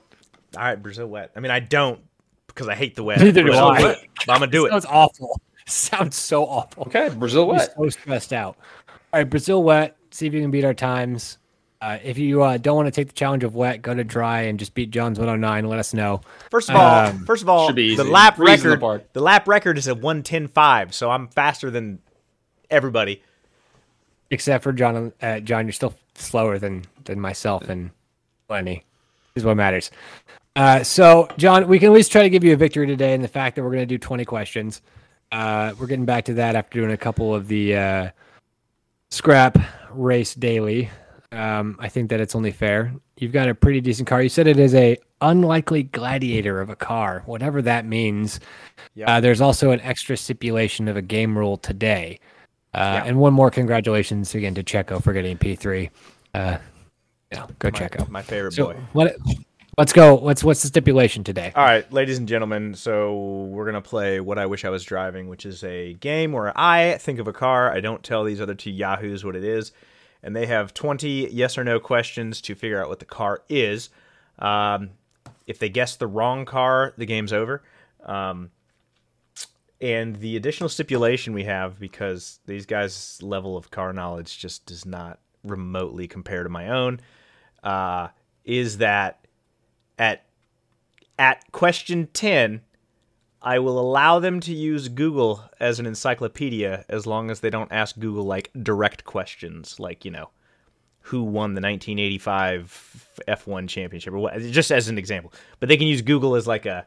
All right, Brazil wet. I mean, I don't because I hate the wet. Neither do I. wet. But I'm gonna do it. Sounds awful. Sounds so awful. Okay, Brazil wet. I'm wet. so stressed out. All right, Brazil wet. See if you can beat our times. Uh, if you uh, don't want to take the challenge of wet, go to dry and just beat John's 109. Let us know. First of all, Um, first of all, the lap Breeze in the record, the lap record is a 110.5, so I'm faster than everybody. Except for John. Uh, John, you're still slower than than myself and Lenny. Is what matters. Uh, so, John, we can at least try to give you a victory today in the fact that we're going to do 20 questions. Uh, we're getting back to that after doing a couple of the uh, scrap race daily. Um, I think that it's only fair. You've got a pretty decent car. You said it is a unlikely gladiator of a car, whatever that means. Yeah. Uh, there's also an extra stipulation of a game rule today. Uh, Yeah. And one more congratulations again to Checo for getting P3. Uh, yeah, go My, Checo. my favorite So boy. what? Let's go. What's what's the stipulation today? All right, ladies and gentlemen, so we're going to play What I Wish I Was Driving, which is a game where I think of a car. I don't tell these other two yahoos what it is. And they have 20 yes or no questions to figure out what the car is. Um, if they guess the wrong car, the game's over. Um, and the additional stipulation we have, because these guys' level of car knowledge just does not remotely compare to my own, uh, is that at at question 10 i will allow them to use google as an encyclopedia as long as they don't ask google like direct questions like you know who won the 1985 F1 championship or what, just as an example. But they can use Google as like a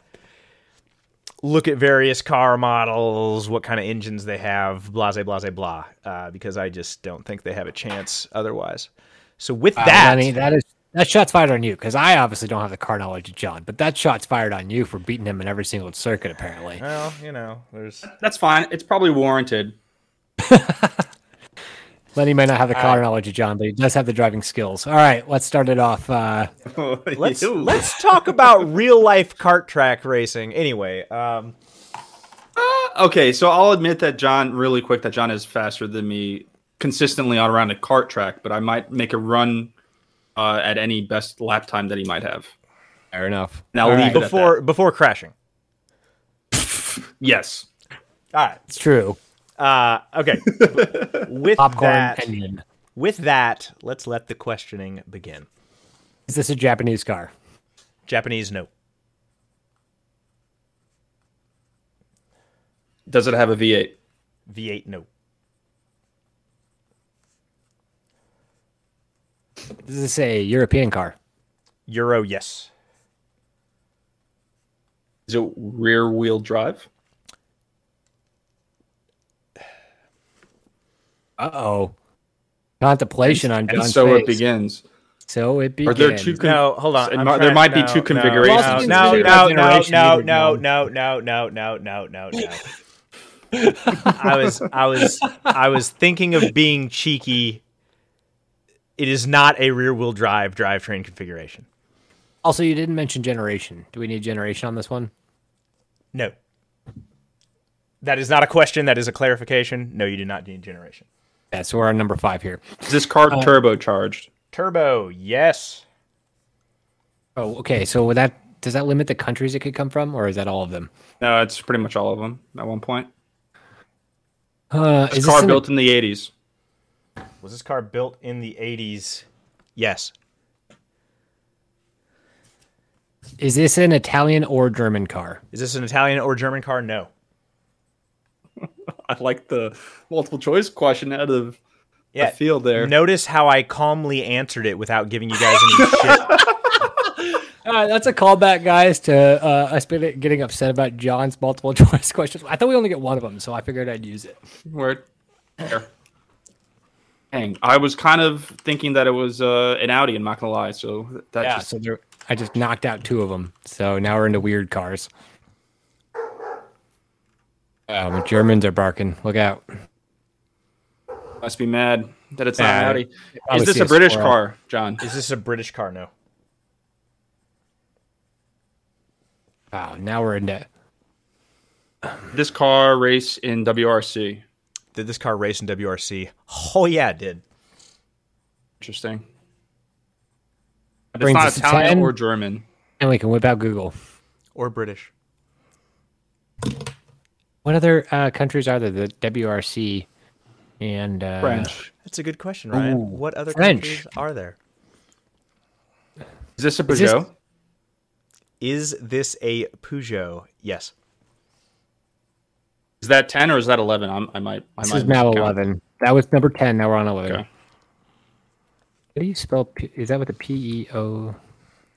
look at various car models, what kind of engines they have, blah, blah, blah, blah, uh, because I just don't think they have a chance otherwise. So with Wow, that, mean that is that shot's fired on you because I obviously don't have the car knowledge of John, but that shot's fired on you for beating him in every single circuit. Apparently, well, you know, there's That's fine. It's probably warranted. Lenny may not have the car knowledge of John, but he does have the driving skills. All right, let's start it off. Uh, let's let's talk about real life kart track racing. Anyway, um, Okay, so I'll admit that John, really quick, that John is faster than me consistently on around a cart track, but I might make a run uh, at any best lap time that he might have. fair enough. Now leave right. before before crashing. Yes. All right. It's true. Uh, okay. with Popcorn that, Indian. with that, let's let the questioning begin. Is this a Japanese car? Japanese, no. Does it have a V8? V8, no. Is this a European car? Euro, yes. Is it rear wheel drive? Uh oh. Contemplation on And so face. it begins. So it begins. Are there two? Con- No, hold on. It there trying- might be two configurations. No, no, no, no, no, either, no, John. no, no, no, no, no, no, no. I was, I was, I was thinking of being cheeky. It is not a rear-wheel drive drivetrain configuration. Also, you didn't mention generation. Do we need generation on this one? No. That is not a question. That is a clarification. No, you do not need generation. Yeah, so we're on number five here. Is this car Uh, turbocharged? Turbo, yes. Oh, okay. So would that does that limit the countries it could come from, or is that all of them? No, it's pretty much all of them at one point. Uh, This is car this in a- built in the 80s. Was this car built in the 80s? Yes. is this an Italian or German car? Is this an Italian or German car? No. I like the multiple choice question out of Yeah. the field there. Notice how I calmly answered it without giving you guys any shit. Uh, that's a callback, guys, to uh, us getting upset about John's multiple choice questions. I thought we only get one of them, so I figured I'd use it. Word. There. Dang, I was kind of thinking that it was uh, an Audi. I'm not gonna lie. So that Yeah, just so there, I just knocked out two of them. So now we're into weird cars. Um, Germans are barking. Look out. must be mad that it's not Yeah, an Audi. Is this a a British squirrel. car, John? Is this a British car? No. Wow, now we're in debt. This car race in WRC. Did this car race in WRC? Oh yeah, it did. Interesting. It's brings not us to Italian 10. or German. And we can whip out Google. Or British. What other uh, countries are there? The WRC and uh, French. That's a good question, Ryan. Ooh, what other French. countries are there? Is this a Is this- Peugeot? Is this a Peugeot? Yes. Is that ten or is that eleven? I'm, I might. I This might is now miscount. eleven. That was number ten. Now we're on eleven. Okay. How do you spell? P- is that with the P E O?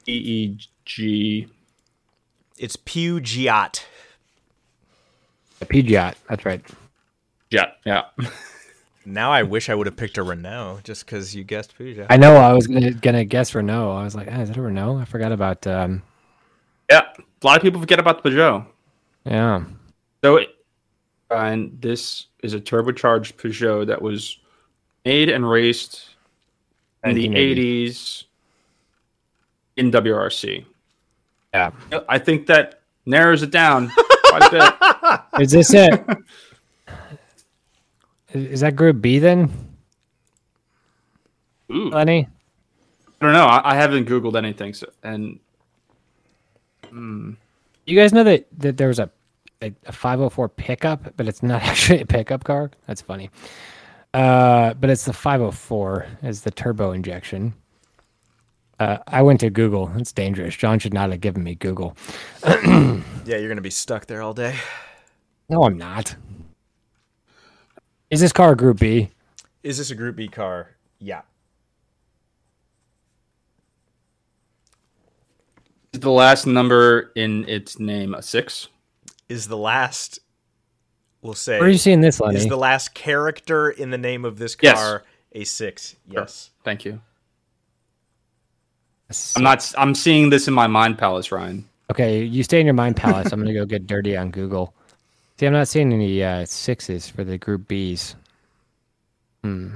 E E G. It's Peugeot. A Peugeot. That's right. Yeah, yeah. Now I wish I would have picked a Renault just because you guessed Peugeot. I know. I was gonna, gonna guess Renault. I was like, ah, is it a Renault? I forgot about. um Yeah, a lot of people forget about the Peugeot. Yeah. So, it- and this is a turbocharged Peugeot that was made and raced in the 80s in WRC. Yeah. I think that narrows it down quite a bit. Is this it? is is that Group B then, Ooh, I don't know. I, I haven't Googled anything, so, and You guys know that that there was a a, a 504 pickup, but it's not actually a pickup car. That's funny. Uh, but it's the 504 as the turbo injection. Uh, I went to Google. It's dangerous. John should not have given me Google. yeah, you're gonna be stuck there all day. No, I'm not. Is this car a Group B? Is this a Group B car? Yeah. Is the last number in its name a six? Is the last? We'll say. Where are you seeing this, Lenny? Is the last character in the name of this car yes. a six? Yes. Sure. Thank you. I'm not. I'm seeing this in my mind palace, Ryan. Okay, you stay in your mind palace. I'm gonna go get dirty on Google. See, I'm not seeing any uh, sixes for the Group Bs. Hmm.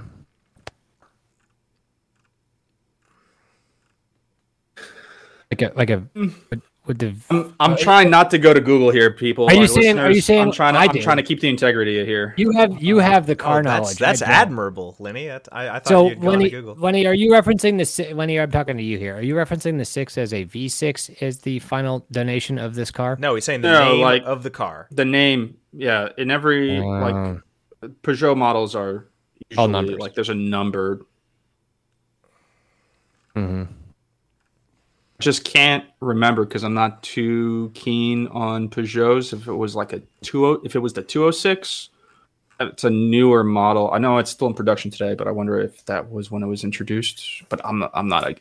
Like a like a would, would the I'm, I'm trying not to go to Google here, people. Are you Our saying- are you listeners. saying I'm trying to? I I'm did? trying to keep the integrity here. you have you have the car Oh, that's knowledge. that's I don't. admirable, Lenny. I, I thought So you'd gone to Lenny, Google. Lenny, are you referencing the si- Lenny? I'm talking to you here. Are you referencing the six as a V6 as the final donation of this car? No, he's saying the No, name like- of the car. The name, yeah, in every like Um, Peugeot models are usually, All numbers. like there's a number. mhm. Just can't remember because I'm not too keen on Peugeots. If it was like a two, oh, if it was the 206, it's a newer model. I know it's still in production today, but I wonder if that was when it was introduced. But I'm I'm not a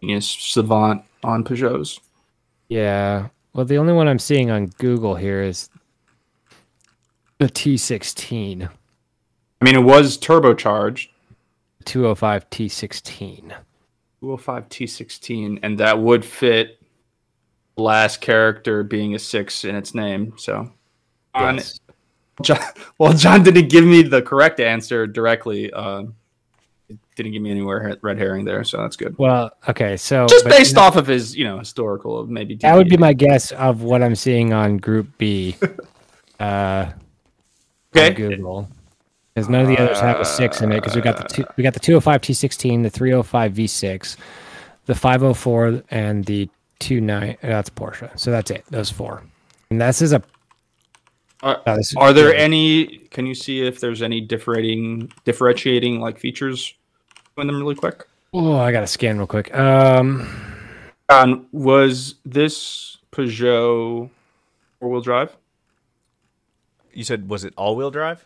genius savant on Peugeots. Yeah. Well, the only one I'm seeing on Google here is the T16, I mean, it was turbocharged, 205 T16. 205 T16, and that would fit last character being a six in its name. So, on, Yes. John, well, John didn't give me the correct answer directly. Uh, it didn't give me anywhere red herring there, so that's good. Well, okay, so Just based off of his, you know, historical of maybe. that would be my guess of what I'm seeing on Group B. Uh, Okay. on Google. Because none of the others have a six in it. Because we got the two, we got the 205 T16, the 305 V6, the 504, and the 29. That's Porsche. So that's it. Those four. And this is a. Are, oh, this- are there yeah. any? Can you see if there's any differentiating, differentiating like features in them really quick? Oh, I gotta scan real quick. Um, John, was this Peugeot four-wheel drive? You said was it all-wheel drive?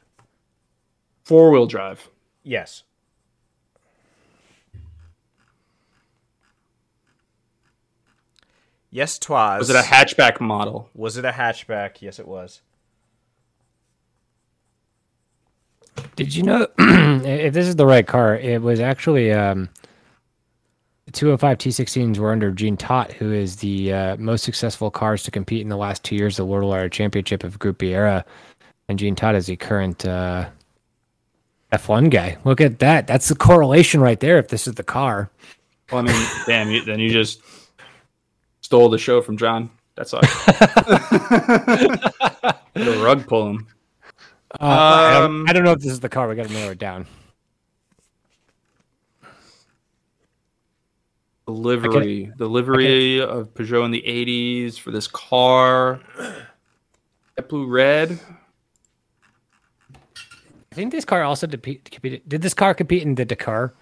Four-wheel drive. Yes. Yes, twas. Was it a hatchback model? Was it a hatchback? Yes, it was. did you know if this is the right car? It was actually um, 205 T16s were under Jean Todt, who is the uh, most successful cars to compete in the last two years of the World Rally Championship of Group B era, and Jean Todt is the current uh, F1 guy. Look at that. That's the correlation right there. If this is the car. Well, I mean, damn, you, then you just stole the show from John. That's all. the rug pull him. Uh, I, don't, Um, I don't know if this is the car. We got to narrow it down. The livery, the livery of Peugeot in the '80s for this car. That blue red. I think this car also depe- competed. Did this car compete in the Dakar?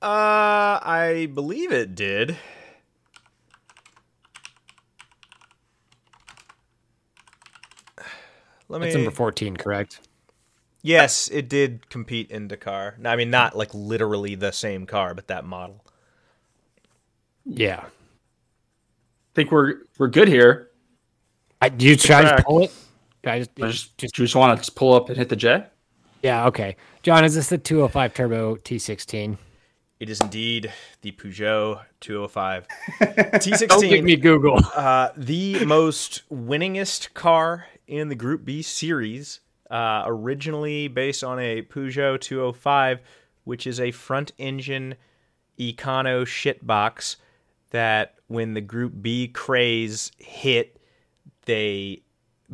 Uh, I believe it did. Let me. That's number 14, correct? Yes, it did compete in Dakar. No, I mean, not like literally the same car, but that model. Yeah. I think we're we're good here. I, do you try to pull it? I just, I just, just do you just want to just pull up and hit the jet? yeah, okay. John, is this the 205 Turbo T16? It is indeed the Peugeot 205 T16. Don't give me Google. Uh, the most winningest car in the Group B series, uh, originally based on a Peugeot 205, which is a front engine Econo shitbox that when the Group B craze hit, they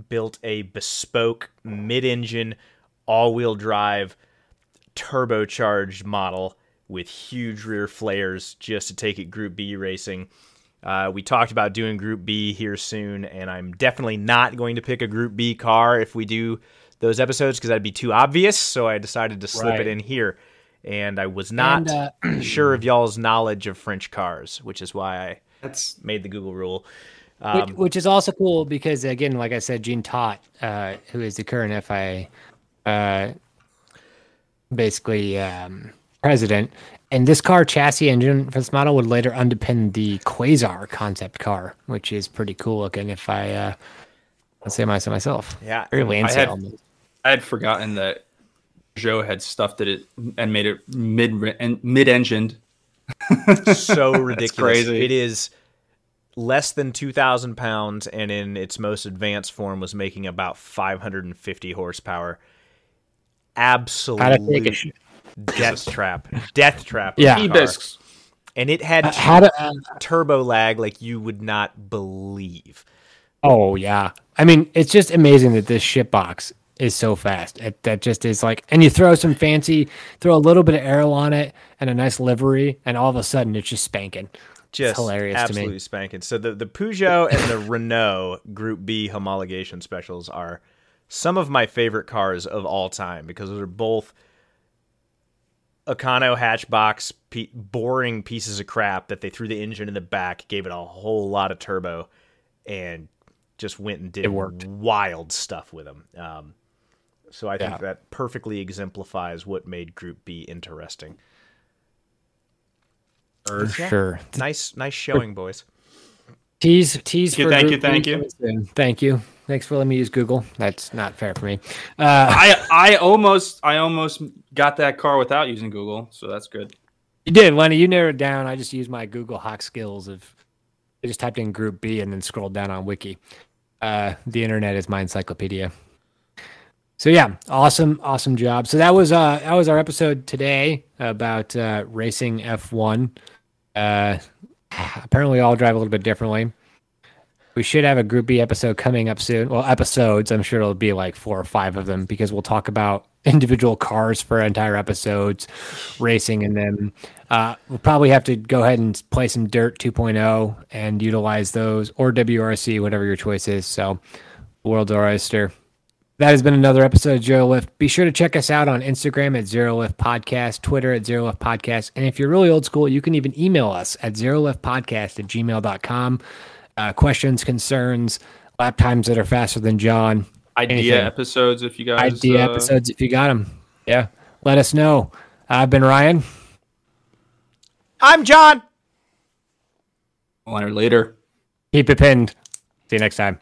built a bespoke mid engine, all wheel drive, turbocharged model with huge rear flares just to take it Group B racing. Uh, we talked about doing Group B here soon, and I'm definitely not going to pick a Group B car if we do those episodes because that'd be too obvious. So I decided to slip Right. it in here, and I was not And, uh, sure of y'all's knowledge of French cars, which is why I That's made the Google rule. Which, Um, which is also cool because, again, like I said, Jean Todt, uh, who is the current FIA, uh, basically um, president. And this car chassis engine for this model would later underpin the Quasar concept car, which is pretty cool looking. If I uh, let's say myself myself, Yeah. very Lancet had- almost. I had forgotten that Joe had stuffed it and made it mid and mid engined. so ridiculous. crazy. It is less than 2,000 pounds, and in its most advanced form was making about 550 horsepower. How to take a Absolute death trap. Death trap. Yeah. a And it had how to uh, turbo lag like you would not believe. Oh yeah, I mean it's just amazing that this shit box is so fast. It, that just is like, and you throw some fancy, throw a little bit of aero on it and a nice livery, and all of a sudden it's just spanking. Just hilarious to me. absolutely spanking. So the, the Peugeot and the Renault Group B homologation specials are some of my favorite cars of all time because those are both Econo hatchbox, pe- boring pieces of crap that they threw the engine in the back, gave it a whole lot of turbo, and just went and did It worked. wild stuff with them. Um, so I think Yeah. that perfectly exemplifies what made Group B interesting. For sure. Nice, nice showing, boys. Tease, tease. Thank you, for thank Group you, thank B you. soon. Thank you. Thanks for letting me use Google. That's not fair for me. Uh, I I almost I almost got that car without using Google, so that's good. you did, Lenny. You narrowed it down. I just used my Google Hawk skills of. I just typed in Group B and then scrolled down on Wiki. Uh, the internet is my encyclopedia. So yeah, awesome, awesome job. So that was uh that was our episode today about uh, racing F one. Uh, apparently, we all drive a little bit differently. We should have a Group B episode coming up soon. Well, episodes. I'm sure it'll be like four or five of them because we'll talk about individual cars for entire episodes, racing in them. Uh, we'll probably have to go ahead and play some Dirt 2.0 and utilize those or WRC, whatever your choice is. So, World's our oyster. That has been another episode of Zero Lift. Be sure to check us out on Instagram at Zero Lift Podcast, Twitter at Zero Lift Podcast. And if you're really old school, you can even email us at Zero Lift Podcast at gmail.com. Uh, questions, concerns, lap times that are faster than John, Idea Anything. episodes if you guys idea uh, episodes if you got them. Yeah. Let us know. I've been Ryan. I'm John. Leonard later. Keep it pinned. See you next time.